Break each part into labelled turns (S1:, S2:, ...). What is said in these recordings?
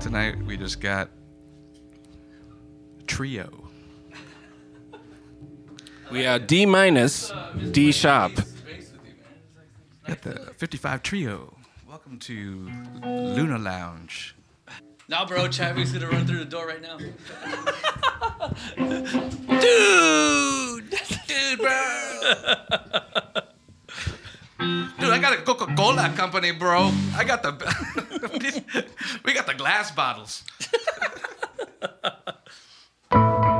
S1: Tonight we just got trio.
S2: We are D minus, D sharp.
S1: Got the 55 trio. Welcome to Luna Lounge.
S3: Now, bro, Chadwick's gonna run through the door right now.
S1: dude, dude, bro. Dude, I got a Coca Cola company, bro. I got the. we got the glass bottles.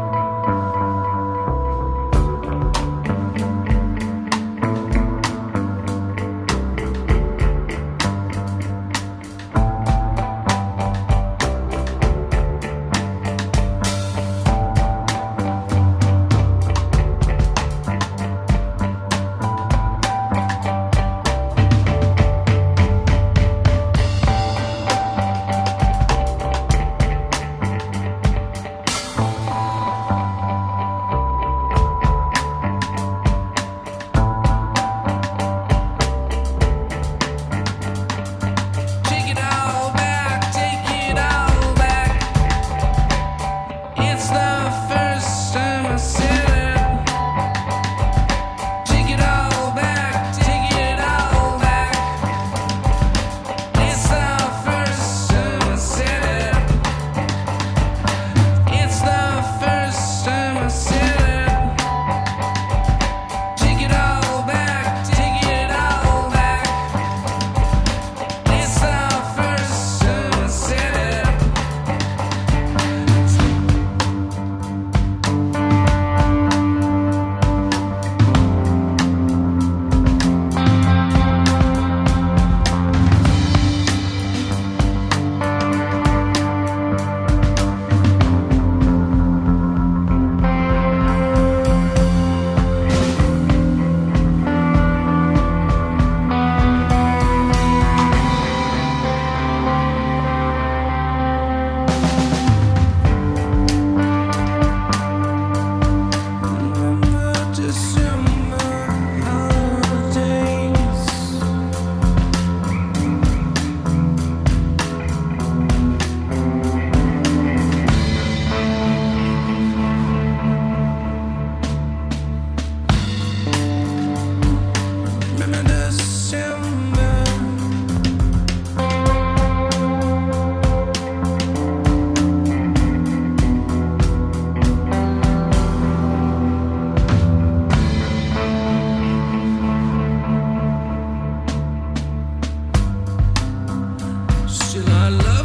S4: Love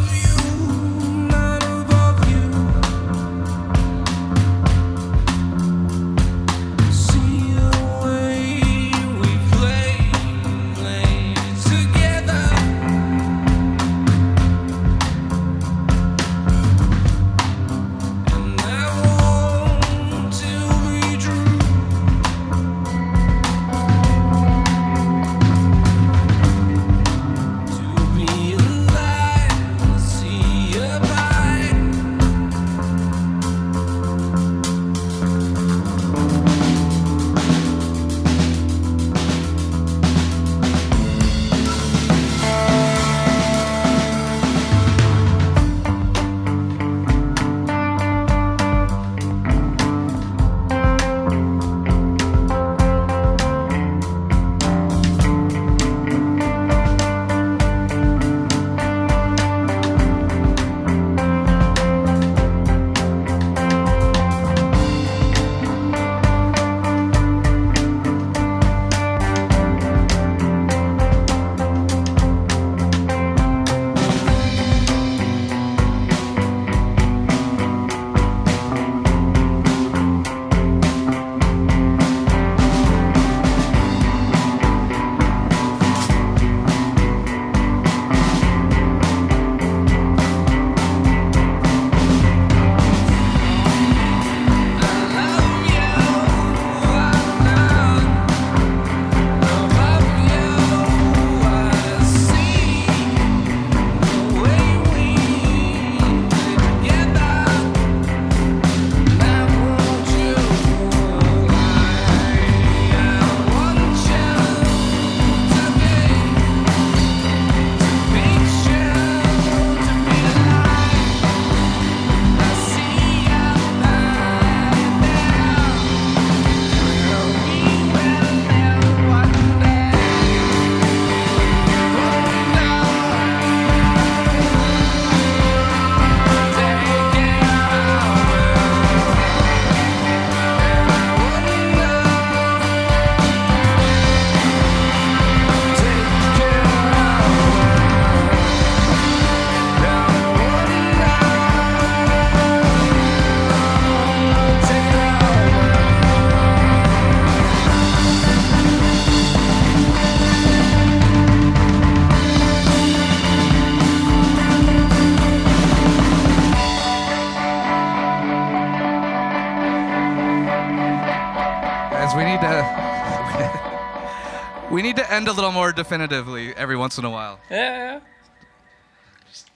S1: end a little more definitively every once in a while.
S3: Yeah,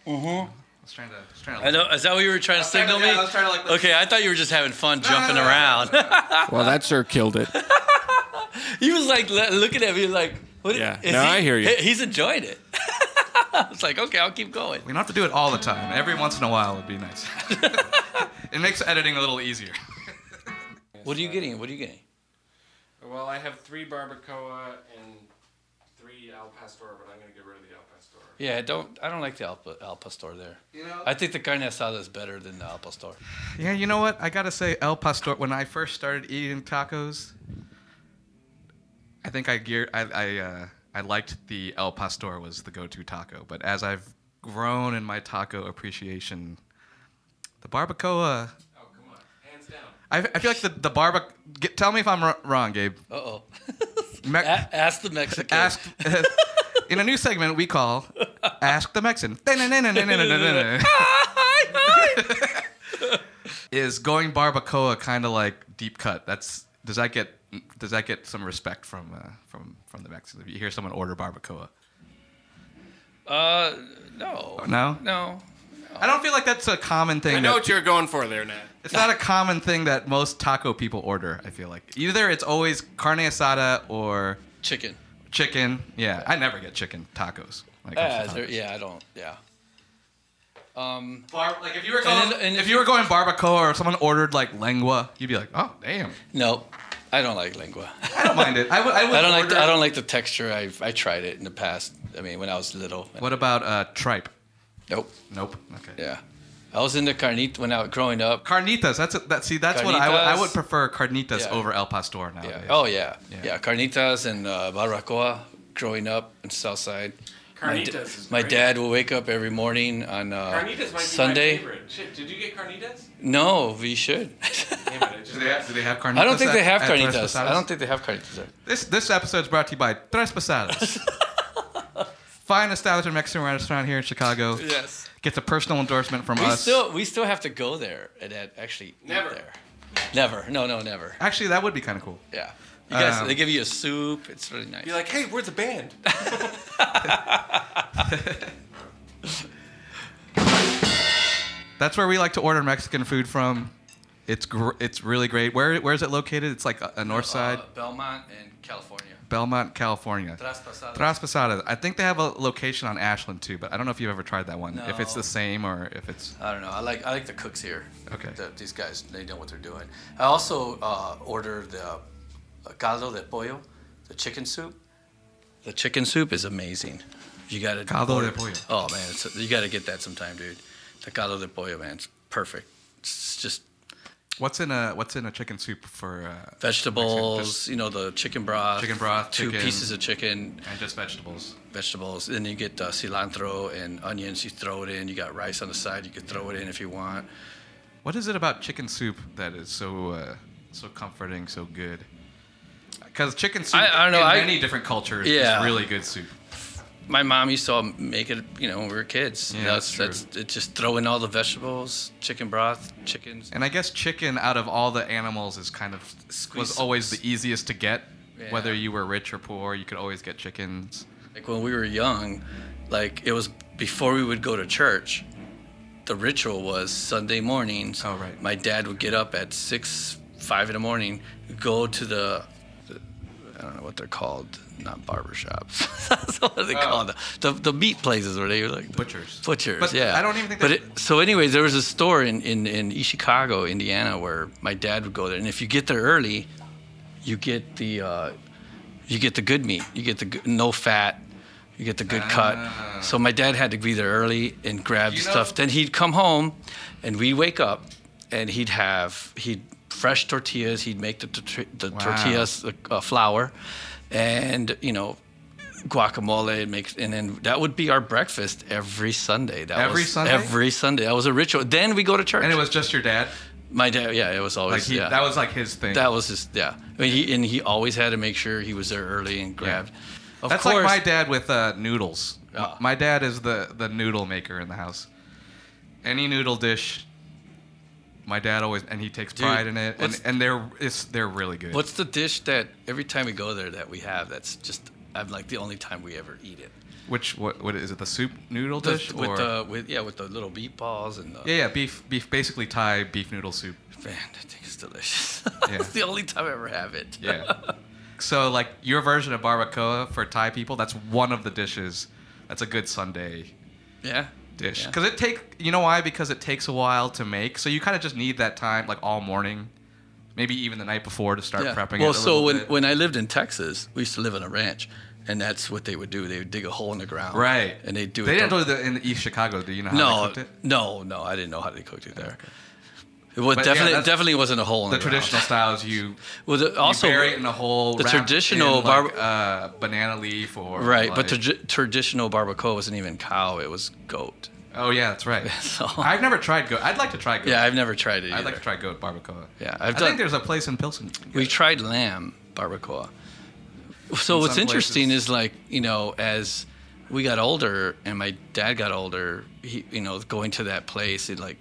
S1: I was trying to. I was trying to
S3: I know. Is that what you were trying to
S1: trying to-
S3: signal
S1: yeah,
S3: me?
S1: I was trying to, like,
S3: okay, I thought you were just having fun jumping
S1: no, no, no.
S3: around.
S5: Well, that sure killed it.
S3: he was like le- looking at me like, "What?
S5: Yeah.
S3: is
S5: No,
S3: he-
S5: I hear you.
S3: He's enjoying it. I was like, "Okay, I'll keep going."
S1: We don't have to do it all the time. Every once in a while would be nice. it makes editing a little easier.
S3: What are you getting? What are you getting?
S5: Well, I have three barbacoa and three al pastor, but I'm gonna get rid of the al pastor.
S3: Yeah, I don't. I don't like the Al, Al Pastor there.
S1: You know?
S3: I think the carne asada is better than the Al Pastor.
S1: Yeah, you know what? I gotta say, El Pastor. When I first started eating tacos, I think I geared. I I, uh, I liked the El Pastor was the go-to taco. But as I've grown in my taco appreciation, the barbacoa.
S5: Oh, come on, hands down.
S1: I, I feel like the the barba. Get, tell me if I'm wr- wrong, Gabe.
S3: Uh oh.
S1: Me-
S3: ask the Mexican.
S1: ask in a new segment we call Ask the Mexican. Is going barbacoa kind of like deep cut? That's does that get does that get some respect from uh, from from the Mexicans? If you hear someone order barbacoa,
S3: Uh, no.
S1: no,
S3: No.
S1: I don't feel like that's a common thing.
S5: I know
S1: that-
S5: what you're going for there, Nat.
S1: It's not a common thing that most taco people order. I feel like either it's always carne asada or
S3: Chicken.
S1: chicken. Yeah, I never get chicken tacos. Like,
S3: Yeah, there- yeah, I don't. Yeah. Um,
S1: Bar- like if you were
S3: And
S1: going,
S3: then- and
S1: if
S3: if
S1: you were going barbacoa or someone ordered like lengua, you'd be like, oh damn,
S3: no, I don't like lingua.
S1: I don't mind it. I would. I, would
S3: I don't like.
S1: order-
S3: The, I don't like the texture. I I tried it in the past. I mean, when I was little.
S1: What about uh, tripe?
S3: Nope.
S1: Nope. Okay.
S3: Yeah. I was into carnita when I was growing up.
S1: Carnitas. That's a, that. See, that's what I would. I would prefer carnitas
S3: Yeah.
S1: over el pastor nowadays.
S3: Yeah. Oh yeah.
S1: Yeah.
S3: Yeah. Carnitas and uh, barbacoa growing up in Southside. My, da-
S2: Carnitas is
S3: my
S2: great.
S3: dad will wake up every morning on uh,
S2: Carnitas might
S3: Sunday.
S2: be. Shit, did you get carnitas?
S3: No, we should.
S2: Damn I
S1: Do they have, do they have carnitas?
S3: I don't think they have carnitas. I don't think they have carnitas there.
S1: This this is brought to you by Tres Pasadas. Fine establishment Mexican restaurant here in Chicago.
S3: Yes.
S1: Gets a personal endorsement from
S3: We
S1: us.
S3: still we still have to go there and at- actually eat
S2: Never.
S3: there. Never. No, no, never.
S1: Actually, that would be kind of cool.
S3: Yeah. You guys,
S1: Um,
S3: they give you a soup. It's really nice.
S2: be like, hey, we're the band.
S1: That's where we like to order Mexican food from. It's gr- it's really great. Where where is it located? It's like a, a north side,
S3: Uh, Belmont and California.
S1: Belmont, California.
S3: Tras Pasadas.
S1: Tras Pasadas. I think they have a location on Ashland too, but I don't know if you've ever tried that one. If it's the same or if it's
S3: I don't know. I like I like the cooks here.
S1: Okay.
S3: The, these guys, they know what they're doing. I also uh, ordered the uh, caldo de pollo, the chicken soup. The chicken soup is amazing. You got to
S1: Caldo de pollo.
S3: Oh man, it's, you got to get that sometime, dude. The caldo de pollo, man, it's perfect. It's just
S1: what's in a what's in a chicken soup for uh,
S3: vegetables. You know, the chicken broth.
S1: Chicken broth,
S3: Two
S1: chicken.
S3: pieces of chicken,
S1: and just vegetables.
S3: vegetables. Then you get uh, cilantro and onions. You throw it in. You got rice on the side. You could throw it in if you want.
S1: What is it about chicken soup that is so uh, so comforting, so good? Because chicken soup
S3: I- I don't know,
S1: in
S3: I-
S1: many different cultures
S3: Yeah.
S1: is really good soup.
S3: My mom used to make it, you know, when we were kids.
S1: Yeah,
S3: that's
S1: that's
S3: that's it. Just throw in all the vegetables, chicken broth, chickens.
S1: And I guess chicken out of all the animals is kind of
S3: Squeeze
S1: was always the easiest to get.
S3: Yeah.
S1: Whether you were rich or poor, you could always get chickens.
S3: Like when we were young, like it was before we would go to church. The ritual was Sunday mornings.
S1: Oh, right.
S3: My dad would get up at six, five in the morning, go to the I don't know what they're called, not barber shops. That's what they
S1: Oh.
S3: call them. The, the meat places where they were like
S1: Butchers.
S3: Butchers,
S1: But
S3: yeah.
S1: I don't even think
S3: But it, so, anyways, there was a store in, in in East Chicago, Indiana, where my dad would go there, and if you get there early, you get the uh, you get the good meat. You get the good, no fat. You get the good cut.
S1: Ah.
S3: So my dad had to be there early and grab
S1: You
S3: the
S1: know-
S3: stuff. Then he'd come home, and we'd wake up, and he'd have he'd fresh tortillas. He'd make the tor- the
S1: Wow.
S3: tortillas uh, flour, and you know guacamole and make and then that would be our breakfast every Sunday. That
S1: Every
S3: was,
S1: Sunday?
S3: Every Sunday. That was a ritual. Then we go to church.
S1: And it was just your dad.
S3: my dad. Yeah, it was
S1: Like
S3: always
S1: he,
S3: yeah.
S1: that was like his thing.
S3: That was his yeah. I mean, he and he always had to make sure he was there early and grabbed. Of
S1: That's
S3: course,
S1: like my dad with uh, noodles.
S3: Oh.
S1: My dad is the the noodle maker in the house. Any noodle dish, my dad always and he takes
S3: Dude,
S1: pride in it, and and they're it's they're really good.
S3: What's the dish that every time we go there that we have? That's just I'm like the only time we ever eat it.
S1: Which what what is it? The soup noodle
S3: The-
S1: dish
S3: with
S1: or
S3: the with yeah with the little meatballs and the
S1: yeah yeah beef beef basically Thai beef noodle soup.
S3: man, that thing is delicious.
S1: Yeah.
S3: it's the only time I ever have it.
S1: Yeah. so like your version of barbacoa for Thai people, that's one of the dishes. That's a good Sunday
S3: yeah.
S1: Dish
S3: Yeah.
S1: because it take you know why because it takes a while to make so you kind of just need that time like all morning maybe even the night before to start
S3: Yeah.
S1: prepping
S3: well, so when
S1: bit.
S3: when I lived in Texas, we used to live on a ranch, and that's what they would do. They would dig a hole in the ground,
S1: right
S3: And they would do
S1: they
S3: it.
S1: didn't do it in East Chicago do you know how they
S3: no,
S1: cooked it
S3: no, no. I didn't know how they cooked it there. It was
S1: But
S3: definitely
S1: that's-
S3: definitely wasn't a hole in
S1: the
S3: the,
S1: traditional
S3: ground.
S1: style is you,
S3: Well, the, also
S1: you bury it in a hole
S3: the traditional
S1: in, like, uh, banana leaf or
S3: right, but
S1: like-
S3: the tr- traditional barbacoa wasn't even cow; it was goat.
S1: oh yeah that's right
S3: So
S1: I've never tried goat I'd like to try goat
S3: yeah, I've never tried it.
S1: I'd like to try goat barbacoa
S3: Yeah,
S1: I
S3: I've done.
S1: think there's a place in Pilsen
S3: We tried lamb barbacoa. So
S1: In
S3: what's interesting
S1: places.
S3: is like you know as we got older and my dad got older, he you know going to that place, it like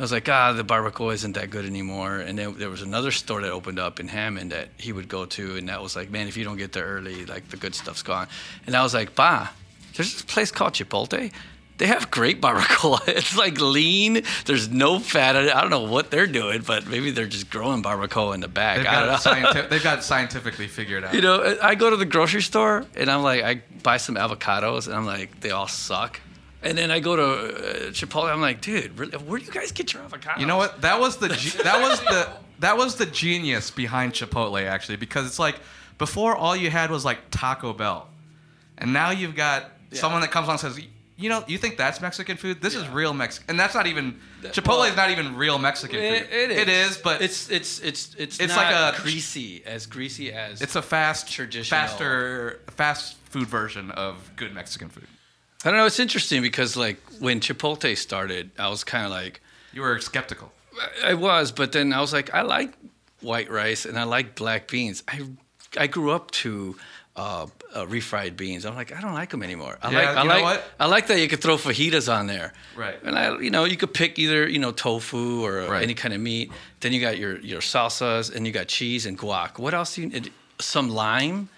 S3: I was like ah the barbacoa isn't that good anymore. And then there was another store that opened up in Hammond that he would go to, and that was like man if you don't get there early, like the good stuff's gone. And I was like bah, there's this place called Chipotle. They have great barbacoa. It's like lean. There's no fat in it. I don't know what they're doing, but maybe they're just growing barbacoa in the back.
S1: they've
S3: I
S1: got,
S3: don't
S1: it
S3: know.
S1: scienti- they've got it scientifically figured out
S3: You know, I go to the grocery store and I'm like, I buy some avocados and I'm like, they all suck. And then I go to uh, Chipotle. I'm like, dude, really, where do you guys get your avocados?
S1: You know what? That was the ge- that was the that was the genius behind Chipotle actually because it's like before all you had was like Taco Bell, and now you've got someone that comes on and says, you know, you think that's Mexican food? This is real Mexican, and that's not even Chipotle
S3: well-
S1: is not even real Mexican food.
S3: It, it is.
S1: It is, but
S3: it's it's it's it's
S1: It's
S3: not
S1: like a-
S3: greasy as greasy as
S1: it's a fast,
S3: Traditional.
S1: faster, fast food version of good Mexican food.
S3: I don't know. It's interesting because like when Chipotle started, I was kind of like,
S1: You were skeptical.
S3: I was, but then I was like, I like white rice and I like black beans. I I grew up to uh, uh, refried beans. I'm like, I don't like them anymore. I
S1: Yeah,
S3: like I like
S1: what?
S3: I like that you could throw fajitas on there.
S1: Right.
S3: And I, you know, you could pick either you know tofu or
S1: Right.
S3: any kind of meat. Then you got your your salsas and you got cheese and guac. What else? Do you some lime.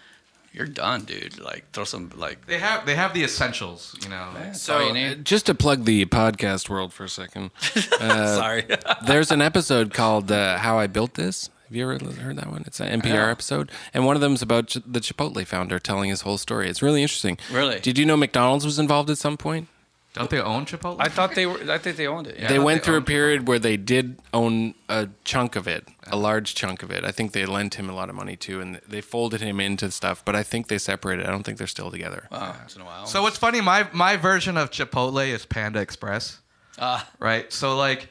S3: You're done, dude. Like throw some like.
S1: They have they have the essentials, you know.
S3: That's all you need.
S6: uh, just to plug the podcast world for a second, uh,
S3: Sorry.
S6: there's an episode called uh, "How I Built This." Have you ever heard that one? It's an NPR
S3: Yeah.
S6: episode, and one of them is about the Chipotle founder telling his whole story. It's really interesting.
S3: Really?
S6: Did you know McDonald's was involved at some point?
S1: Don't they own Chipotle?
S3: I thought they were. I think they owned it. Yeah.
S6: they went
S1: they
S6: through a
S1: owned
S6: period where they did own a chunk of it, a large chunk of it. I think they lent him a lot of money too, and they folded him into stuff. But I think they separated. I don't think they're still together.
S3: Wow, it's been a while.
S1: So what's funny, my my version of Chipotle is Panda Express.
S3: Ah.
S1: Right? So like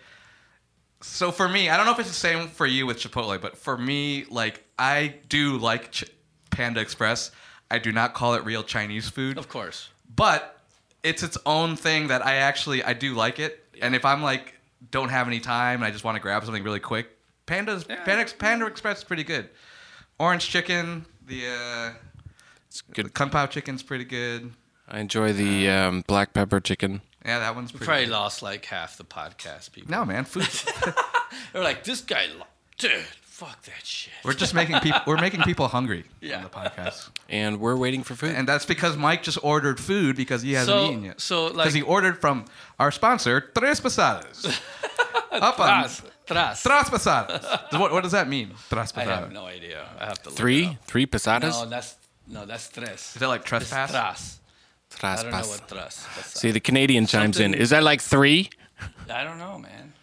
S1: so for me, I don't know if it's the same for you with Chipotle, but for me, like I do like Ch- Panda Express. I do not call it real Chinese food.
S3: of course.
S1: but it's its own thing that I actually I do like it. And if I'm like don't have any time and I just want to grab something really quick, Panda's
S3: Yeah.
S1: Panda, Ex- Panda Express is pretty good. Orange chicken, the uh,
S6: It's good.
S1: kung pao chicken's pretty good.
S6: I enjoy the um, black pepper chicken.
S1: Yeah, that one's
S3: We probably
S1: good.
S3: lost like half the podcast people.
S1: No, man, food.
S3: They're like, this guy, lo- dude, fuck that shit.
S1: we're just making people. We're making people hungry
S3: Yeah.
S1: on the podcast,
S6: And we're waiting for food.
S1: and that's because Mike just ordered food because he hasn't
S3: So-
S1: eaten yet.
S3: so,
S1: because
S3: like-
S1: he ordered from our sponsor, Tres Pasadas. Up on
S3: Tras, tras.
S1: Tres Pasadas. what, what does that mean? Tres
S3: I have
S1: Pasadas.
S3: no idea. I have to look it
S6: Three?
S3: up.
S6: Three pasadas?
S3: No, that's no, that's tres.
S1: Is that like
S3: It's
S1: trespass?
S3: tras. I don't know
S6: Traspas.
S3: what tras. That's
S6: See, the Canadian chimes in. Is that like three?
S3: I don't know, man.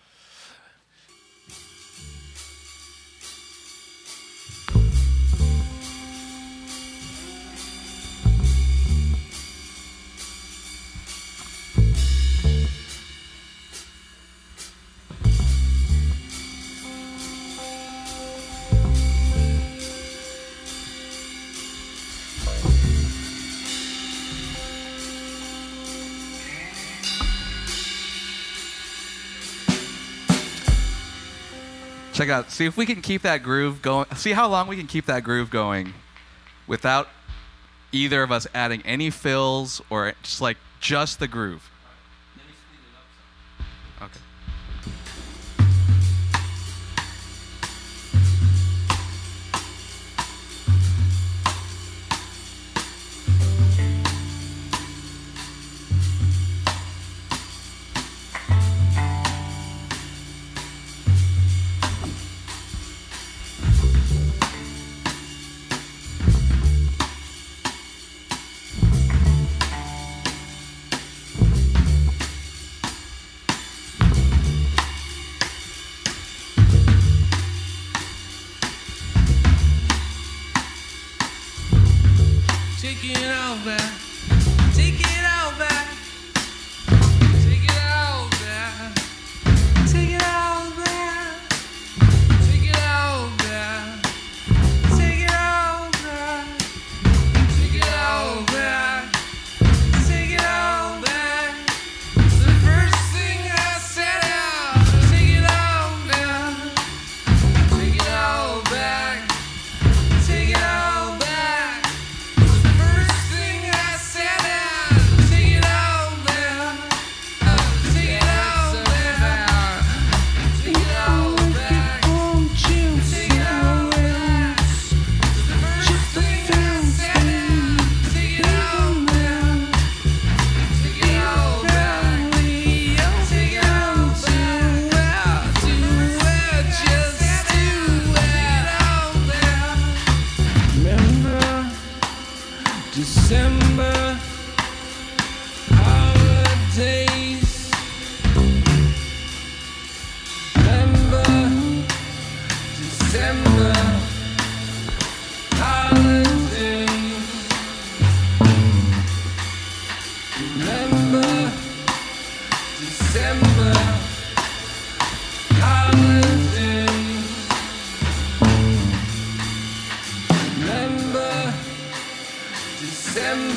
S1: Check out. See if we can keep that groove going. See how long we can keep that groove going without either of us adding any fills or just like just the groove. over.
S4: Take it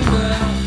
S4: December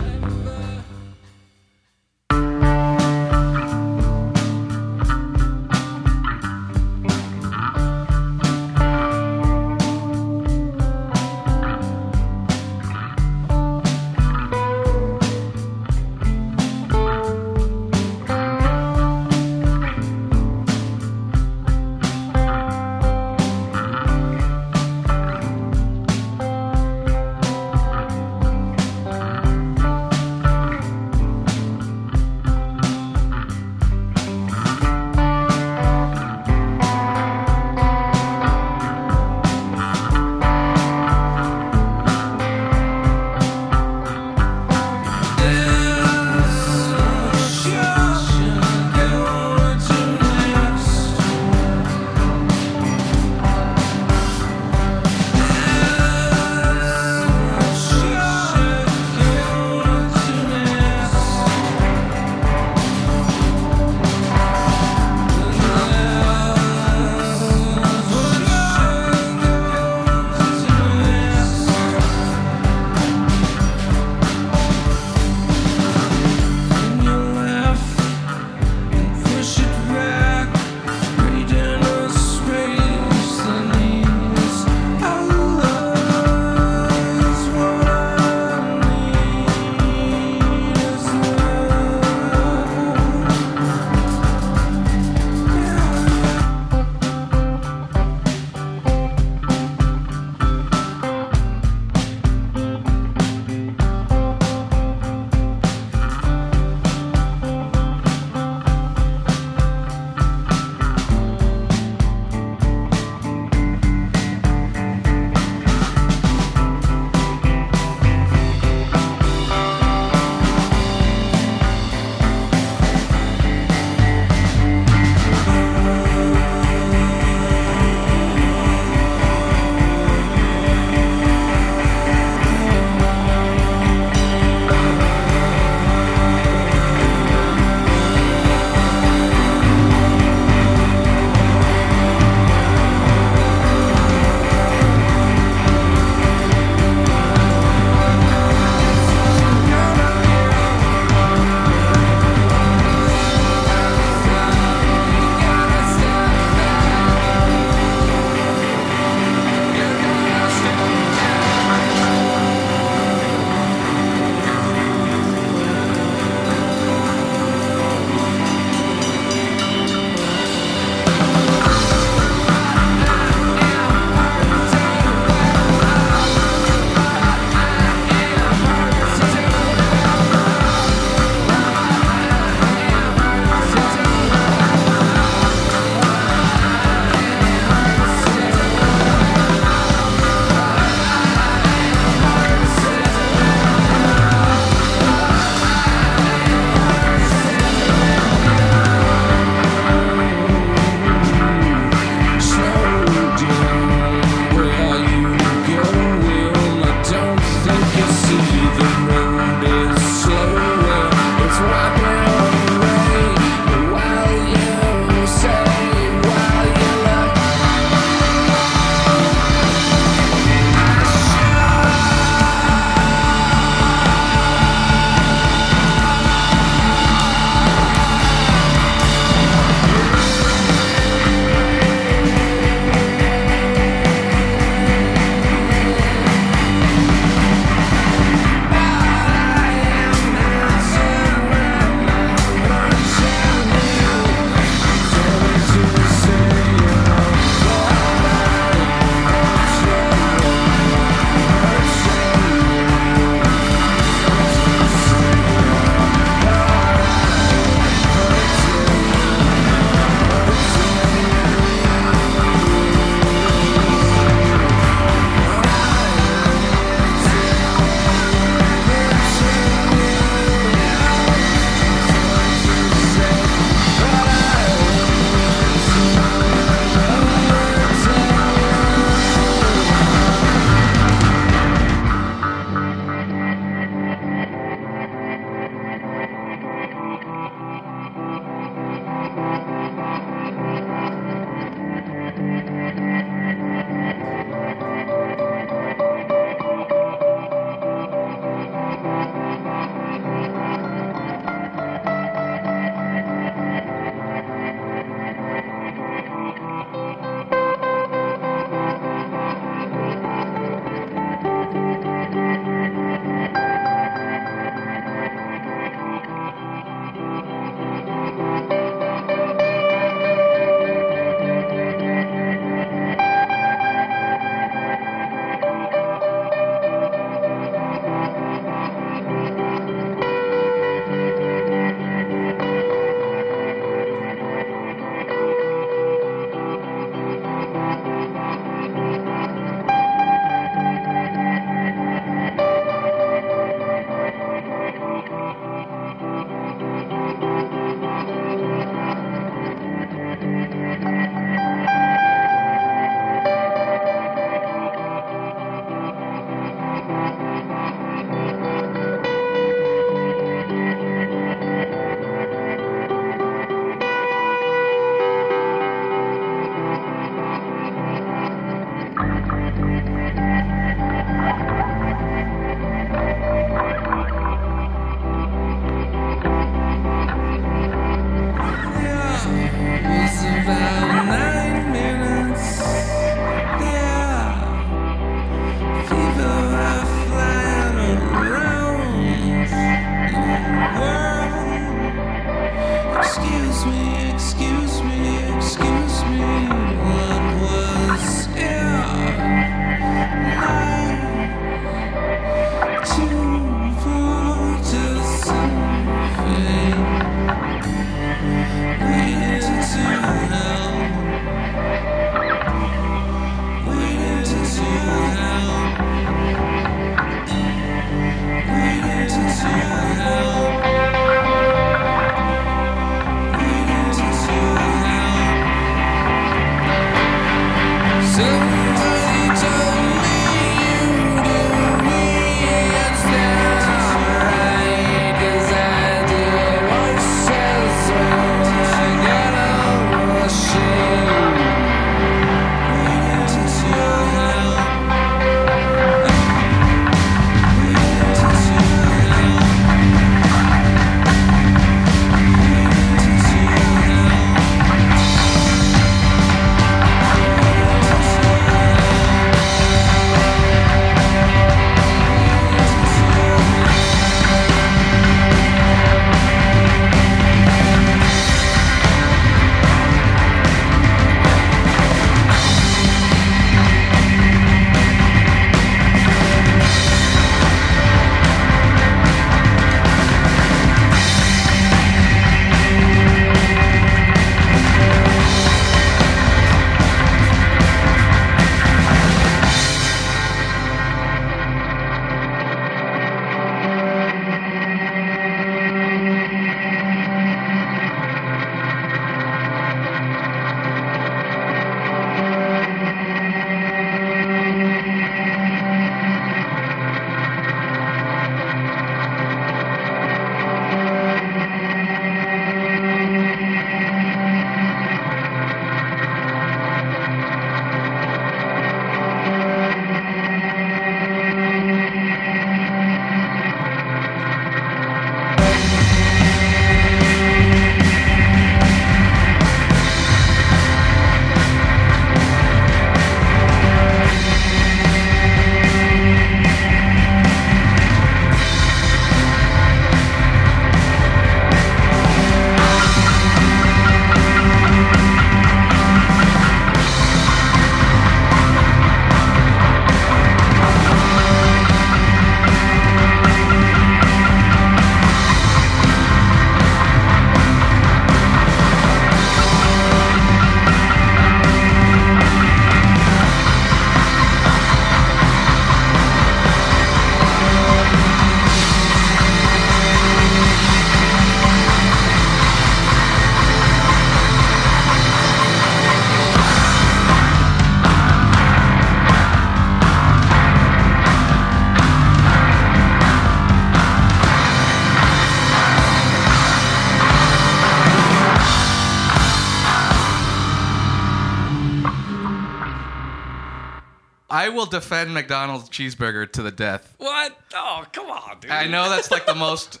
S1: defend McDonald's cheeseburger to the death.
S3: What? Oh, come on, dude.
S1: I know that's like the most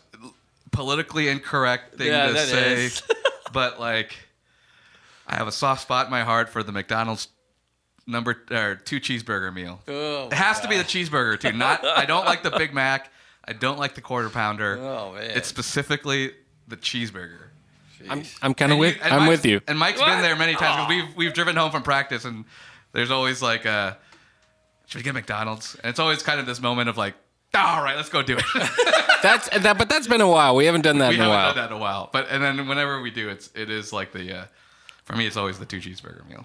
S1: politically incorrect thing
S3: Yeah,
S1: to
S3: that
S1: say,
S3: is.
S1: but like, I have a soft spot in my heart for the McDonald's number or two cheeseburger meal.
S3: Oh,
S1: It has to be the cheeseburger too. Not I don't like the Big Mac. I don't like the quarter pounder.
S3: Oh, man.
S1: It's specifically the cheeseburger.
S4: I'm, I'm kind of with.
S1: you-
S4: I'm
S1: Mike's-
S4: with you.
S1: And Mike's
S3: What?
S1: been there many times 'cause
S3: Aw.
S1: we've we've driven home from practice, and there's always like, uh, should we get McDonald's? And it's always kind of this moment of like, all right, let's go do it.
S4: That's that, but that's been a while. We haven't done that
S1: we
S4: in a
S1: haven't
S4: while.
S1: done that in a while, but and then whenever we do, it's it is like the. Uh, for me, it's always the two cheeseburger meal.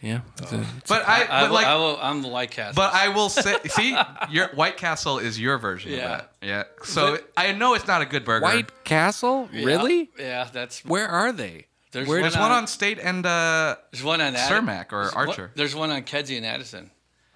S4: Yeah. it's a-
S1: But I,
S3: I,
S1: but
S3: will,
S1: like,
S3: I will, I'm the White Castle.
S1: but I will say, see, your White Castle is your version
S3: Yeah.
S1: of that. Yeah. So
S3: But-
S1: I know it's not a good burger.
S4: White Castle? Really?
S3: Yeah, that's.
S4: Where are they?
S3: There's
S4: where-
S3: one,
S1: There's one on State and uh,
S3: There's one on Addis-
S1: Cermak or
S3: there's one-
S1: Archer.
S3: there's one on Kedzie and Addison.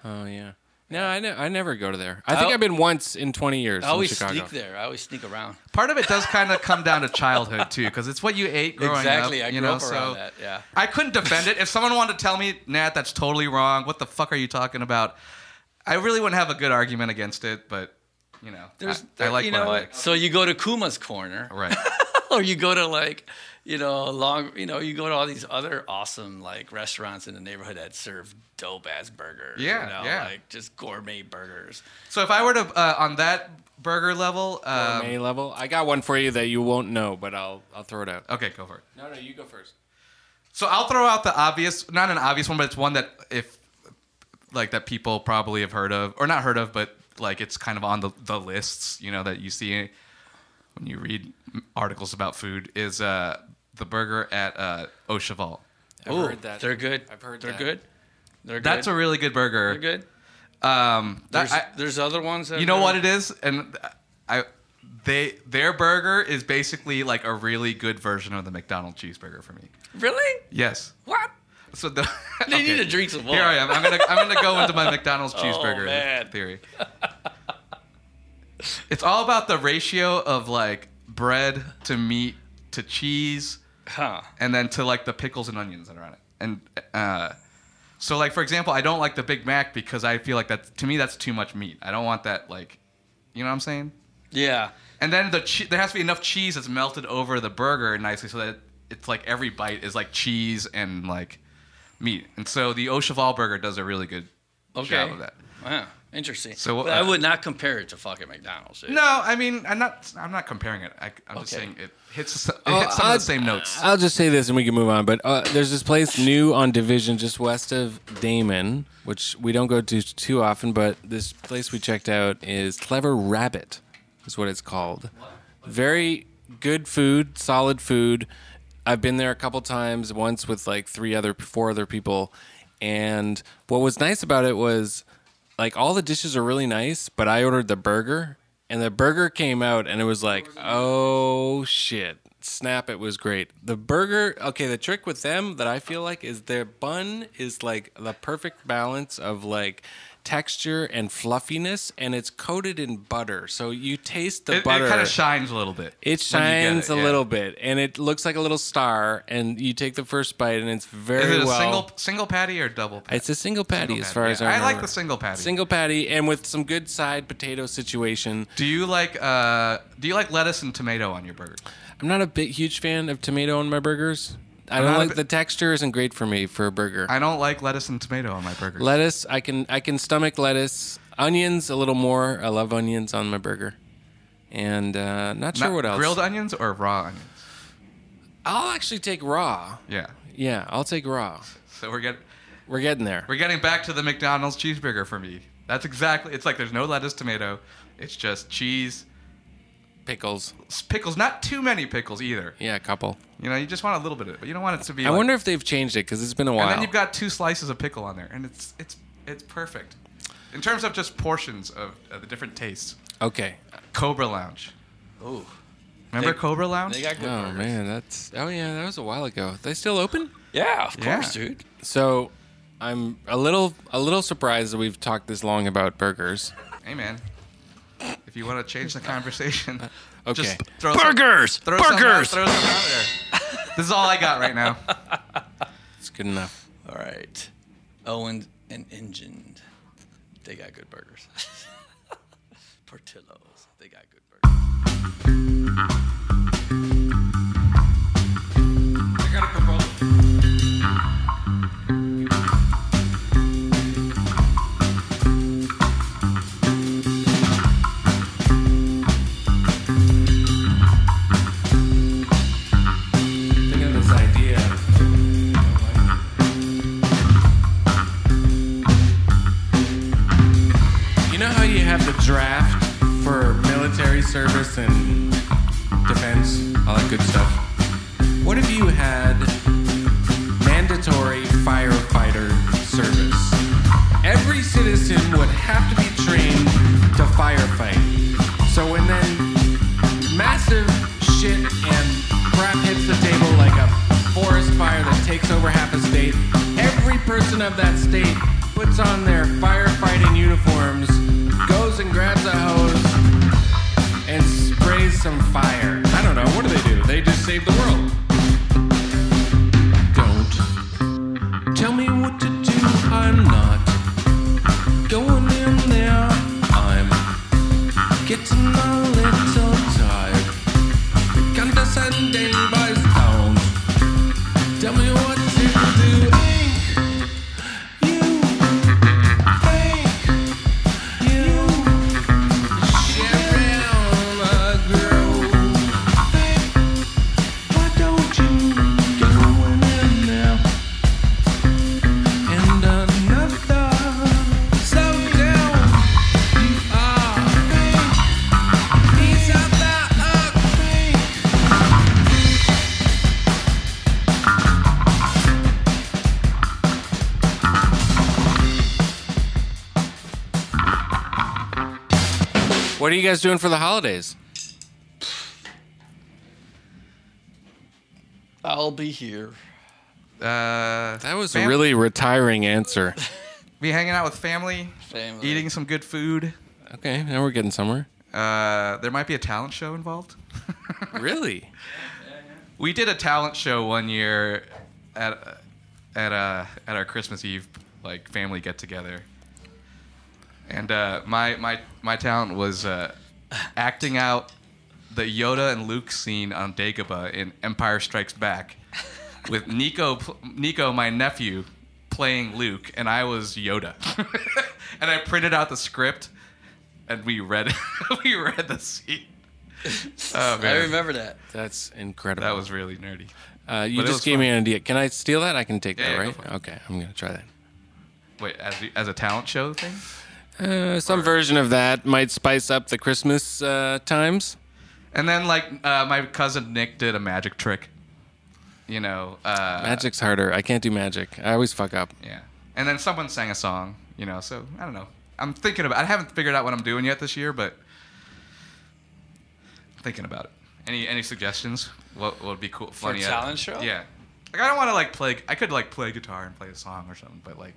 S4: Oh yeah. No, I, ne- I never go to there. I think
S3: I'll-
S4: I've been once in 20 years
S3: I always
S4: in Chicago.
S3: sneak there. I always sneak around.
S1: part of it does kind of come down to childhood too, because it's what you ate growing
S3: exactly.
S1: up.
S3: I
S1: you
S3: grew
S1: know,
S3: up
S1: so
S3: around that. Yeah.
S1: I couldn't defend it. If someone wanted to tell me, Nat, that's totally wrong. What the fuck are you talking about? I really wouldn't have a good argument against it, but you know,
S3: There's,
S1: I, I like
S3: you
S1: what
S3: know
S1: I
S3: what?
S1: like.
S3: So you go to Kuma's Corner,
S1: Right.
S3: or you go to like, you know, long, you know, you go to all these other awesome like restaurants in the neighborhood that serve dope ass burgers.
S1: Yeah,
S3: you know,
S1: yeah.
S3: like just gourmet burgers.
S1: So if I were to uh, on that burger level, um,
S4: Gourmet level. I got one for you that you won't know, but I'll I'll throw it out.
S1: okay, go for it.
S4: No, no, you go first.
S1: So I'll throw out the obvious, not an obvious one, but it's one that if like that people probably have heard of, or not heard of, but like it's kind of on the, the lists, you know, that you see when you read articles about food is uh, the burger at uh, Au Cheval.
S4: I've
S3: Ooh,
S4: heard that.
S3: They're good.
S4: I've heard
S3: they're
S4: that.
S3: good. They're good.
S1: That's a really good burger.
S3: They're good.
S1: Um, that-
S3: There's,
S1: I-
S3: there's other ones. That
S1: you know
S3: are-
S1: what it is, and I they their burger is basically like a really good version of the McDonald's cheeseburger for me.
S3: Really?
S1: Yes.
S3: What?
S1: So the,
S3: They
S1: okay.
S3: need to drink some water.
S1: Here I am. I'm gonna I'm gonna go into my McDonald's cheeseburger
S3: Oh,
S1: theory. It's all about the ratio of like bread to meat to cheese
S3: Huh.
S1: and then to like the pickles and onions that are on it. And uh, so like for example, I don't like the Big Mac because I feel like that to me that's too much meat. I don't want that like, you know what I'm saying?
S3: Yeah.
S1: And then the che- there has to be enough cheese that's melted over the burger nicely so that it's like every bite is like cheese and like meat. And so the Au Cheval burger does a really good
S3: Okay.
S1: job of that.
S3: Wow. Interesting.
S1: So,
S3: but I
S1: uh,
S3: would not compare it to fucking McDonald's. dude.
S1: No, I mean I'm not I'm not comparing it. I, I'm just saying it hits it
S4: Oh,
S1: hits some
S4: I'd-
S1: of the same notes.
S4: I'll just say this and we can move on. But uh, there's this place new on Division just west of Damen, which we don't go to too often. But this place we checked out is Clever Rabbit, is what it's called. Very good food, solid food. I've been there a couple times, once with like three other, four other people. And what was nice about it was like all the dishes are really nice, but I ordered the burger and the burger came out and it was like, oh shit. Snap, it was great. The burger, okay, the trick with them that I feel like is their bun is like the perfect balance of like texture and fluffiness and it's coated in butter. So you taste the
S1: it,
S4: butter.
S1: It kind of shines a little bit.
S4: It
S1: when you get
S4: shines
S1: it,
S4: a
S1: yeah.
S4: little bit, and it looks like a little star. And you take the first bite, and it's very
S1: Is it a
S4: well.
S1: single single patty or double? Patty?
S4: It's a single patty,
S1: Single
S4: as
S1: patty,
S4: far
S1: yeah.
S4: as I
S1: I
S4: remember.
S1: like the single patty.
S4: single patty, and with some good side potato situation.
S1: Do you like uh do you like lettuce and tomato on your burger?
S4: I'm not a big huge fan of tomato on my burgers. I don't like the texture isn't great for me for a burger.
S1: I don't like lettuce and tomato on my burger.
S4: lettuce, I can I can stomach lettuce. Onions a little more. I love onions on my burger, and uh, not sure
S1: Not
S4: what else.
S1: Grilled onions or raw onions?
S4: I'll actually take raw.
S1: Yeah.
S4: Yeah, I'll take raw.
S1: So we're getting
S4: We're getting there.
S1: we're getting back to the McDonald's cheeseburger for me. That's exactly. It's like there's no lettuce, tomato. It's just cheese,
S4: Pickles.
S1: pickles. Not too many pickles either.
S4: Yeah, a couple.
S1: You know, you just want a little bit of it, but you don't want it to be.
S4: I
S1: like-
S4: wonder if they've changed it because it's been a while.
S1: And then you've got two slices of pickle on there, and it's it's it's perfect. In terms of just portions of, of the different tastes.
S4: okay.
S1: Cobra Lounge.
S3: Ooh.
S1: Remember
S3: They-
S1: Cobra Lounge?
S3: They got good
S4: Oh
S3: burgers.
S4: man, that's oh yeah, that was a while ago. They still open?
S3: Yeah, of
S1: Yeah.
S3: course, dude.
S4: So I'm a little a little surprised that we've talked this long about burgers.
S1: Hey man, if you want to change the conversation, uh,
S4: Okay.
S1: just throw
S3: Burgers!
S1: Some, throw some out-
S3: Burgers!
S1: throw some out there. this is all I got right now.
S4: It's good enough.
S3: All right. Owen and Engine. They got good burgers. Portillo's. They got good burgers.
S4: What are you guys doing for the holidays?
S3: I'll be here.
S1: Uh,
S4: That was a really retiring answer.
S1: be hanging out with family,
S3: Family.
S1: eating some good food.
S4: Okay, now we're getting somewhere.
S1: Uh, there might be a talent show involved.
S4: Really?
S1: we did a talent show one year at at uh, at our Christmas Eve like family get together and uh, my my my talent was uh, acting out the Yoda and Luke scene on Dagobah in Empire Strikes Back, with Nico Nico my nephew playing Luke, and I was Yoda, and I printed out the script, and we read we read the scene. Oh
S3: I remember that.
S4: That's incredible.
S1: that was really nerdy.
S4: Uh, you
S1: but
S4: just gave
S1: fun.
S4: me an idea. Can I steal that? I can take
S1: Yeah,
S4: that,
S1: yeah,
S4: right? Okay, I'm gonna try that.
S1: Wait, as as a talent show thing?
S4: Uh, some version of that might spice up the Christmas uh, times.
S1: And then like uh, my cousin Nick did a magic trick. You know, uh,
S4: Magic's harder. I can't do magic. I always fuck up.
S1: Yeah. And then someone sang a song. You know, so I don't know. I'm thinking about. I haven't figured out what I'm doing yet this year, but I'm thinking about it. Any any suggestions? What, what would be cool?
S3: For a
S1: funny
S3: talent show?
S1: Yeah. Like I don't want to like play. I could like play guitar and play a song or something, but like,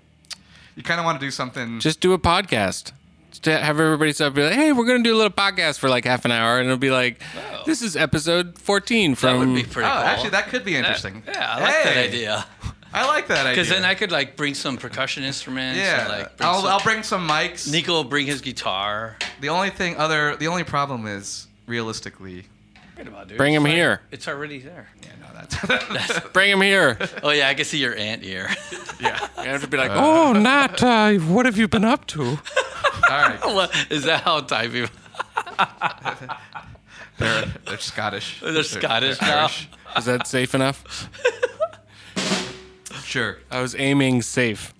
S1: you kind of want to do something.
S4: Just do a podcast. Just to have everybody stop be like, hey, we're gonna do a little podcast for like half an hour, and it'll be like,
S3: Oh.
S4: this is episode 14
S3: That
S4: from.
S3: would be pretty
S1: oh,
S3: cool.
S1: actually, that could be
S3: That-
S1: interesting.
S3: yeah, I like that idea.
S1: I like that idea.
S3: Because then I could like bring some percussion instruments.
S1: Yeah.
S3: And, like, bring
S1: I'll,
S3: some-
S1: I'll bring some mics.
S3: Nico will bring his guitar.
S1: The only thing other the only problem is realistically.
S3: Forget about it, dude.
S4: Bring
S3: It's
S4: him
S3: like-
S4: here.
S3: It's already there.
S1: Yeah, no, that's
S4: Bring him here.
S3: Oh yeah, I can see your aunt here.
S1: yeah.
S4: You have to be like, oh, Nat, uh, what have you been up to?
S1: All right.
S3: Is that? How Thai people?
S1: they're they're Scottish.
S3: They're Scottish now.
S1: Irish.
S4: Is that safe enough?
S1: Sure.
S4: I was aiming safe.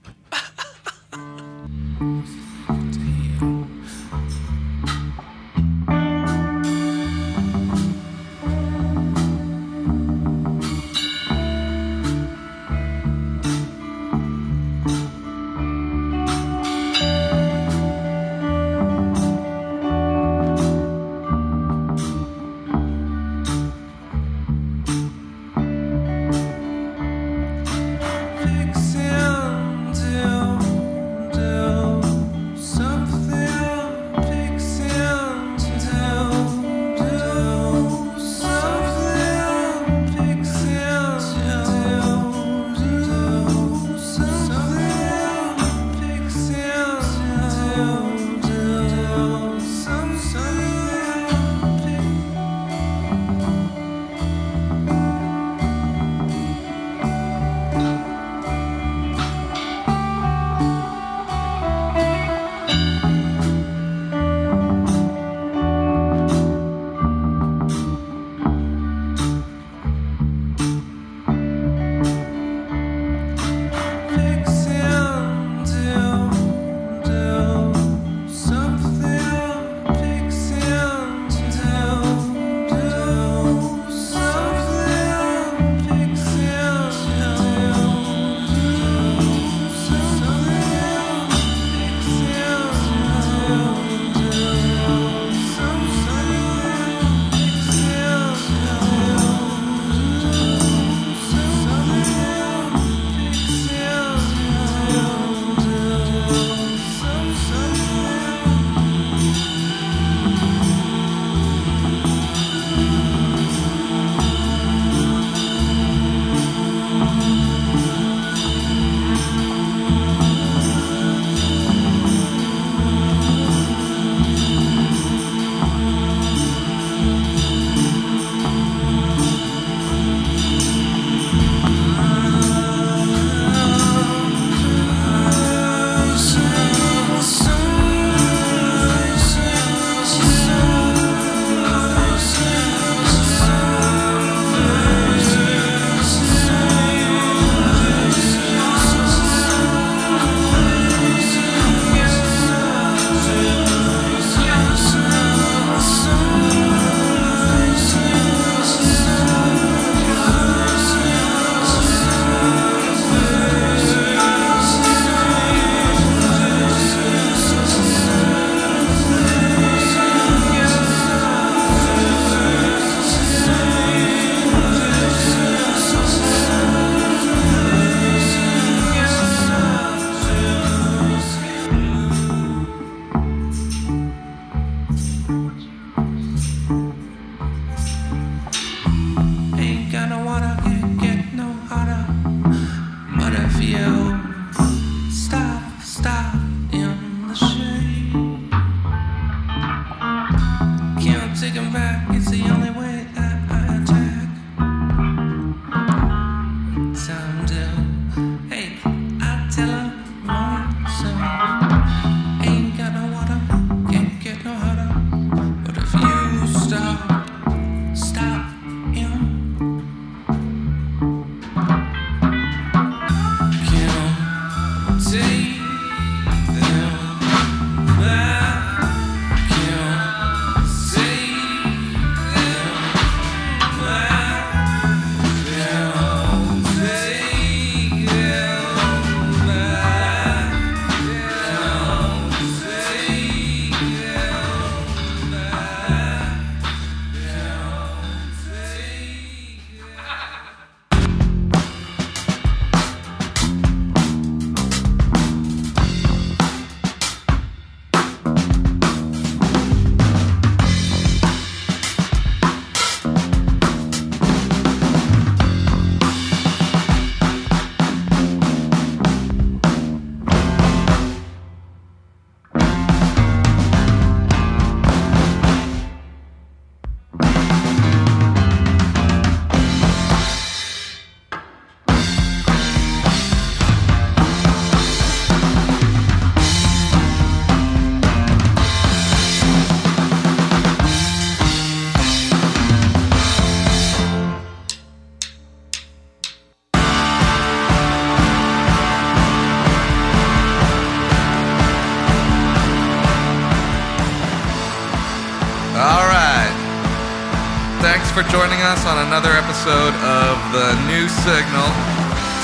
S1: For joining us on another episode of The New Signal.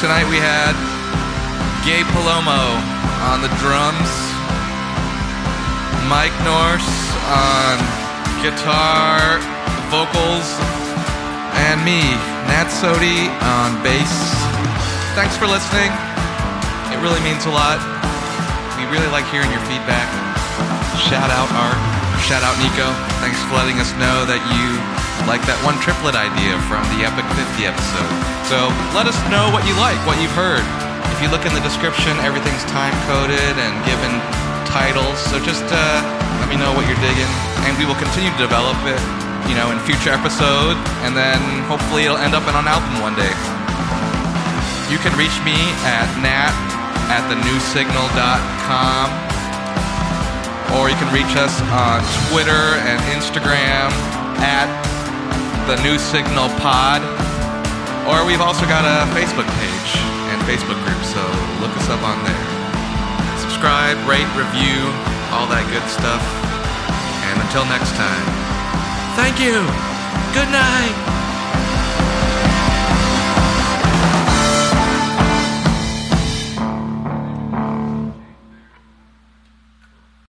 S1: Tonight we had Gabe Palomo on the drums, Mike Nourse on guitar, vocals, and me, Nat Soti, on bass. Thanks for listening. It really means a lot. We really like hearing your feedback. Shout out Art. Shout out Nico. Thanks for letting us know that you like that one triplet idea from the Epic 50 episode. So let us know what you like, what you've heard. If you look in the description, everything's time coded and given titles. So just uh, let me know what you're digging, and we will continue to develop it, you know, in future episodes, and then hopefully it'll end up in an album one day. You can reach me at nat at thenewsignal.com or you can reach us on Twitter and Instagram at the New Signal Pod. Or we've also got a Facebook page and Facebook group, so look us up on there. Subscribe, rate, review, all that good stuff. And until next time, thank you. Good night.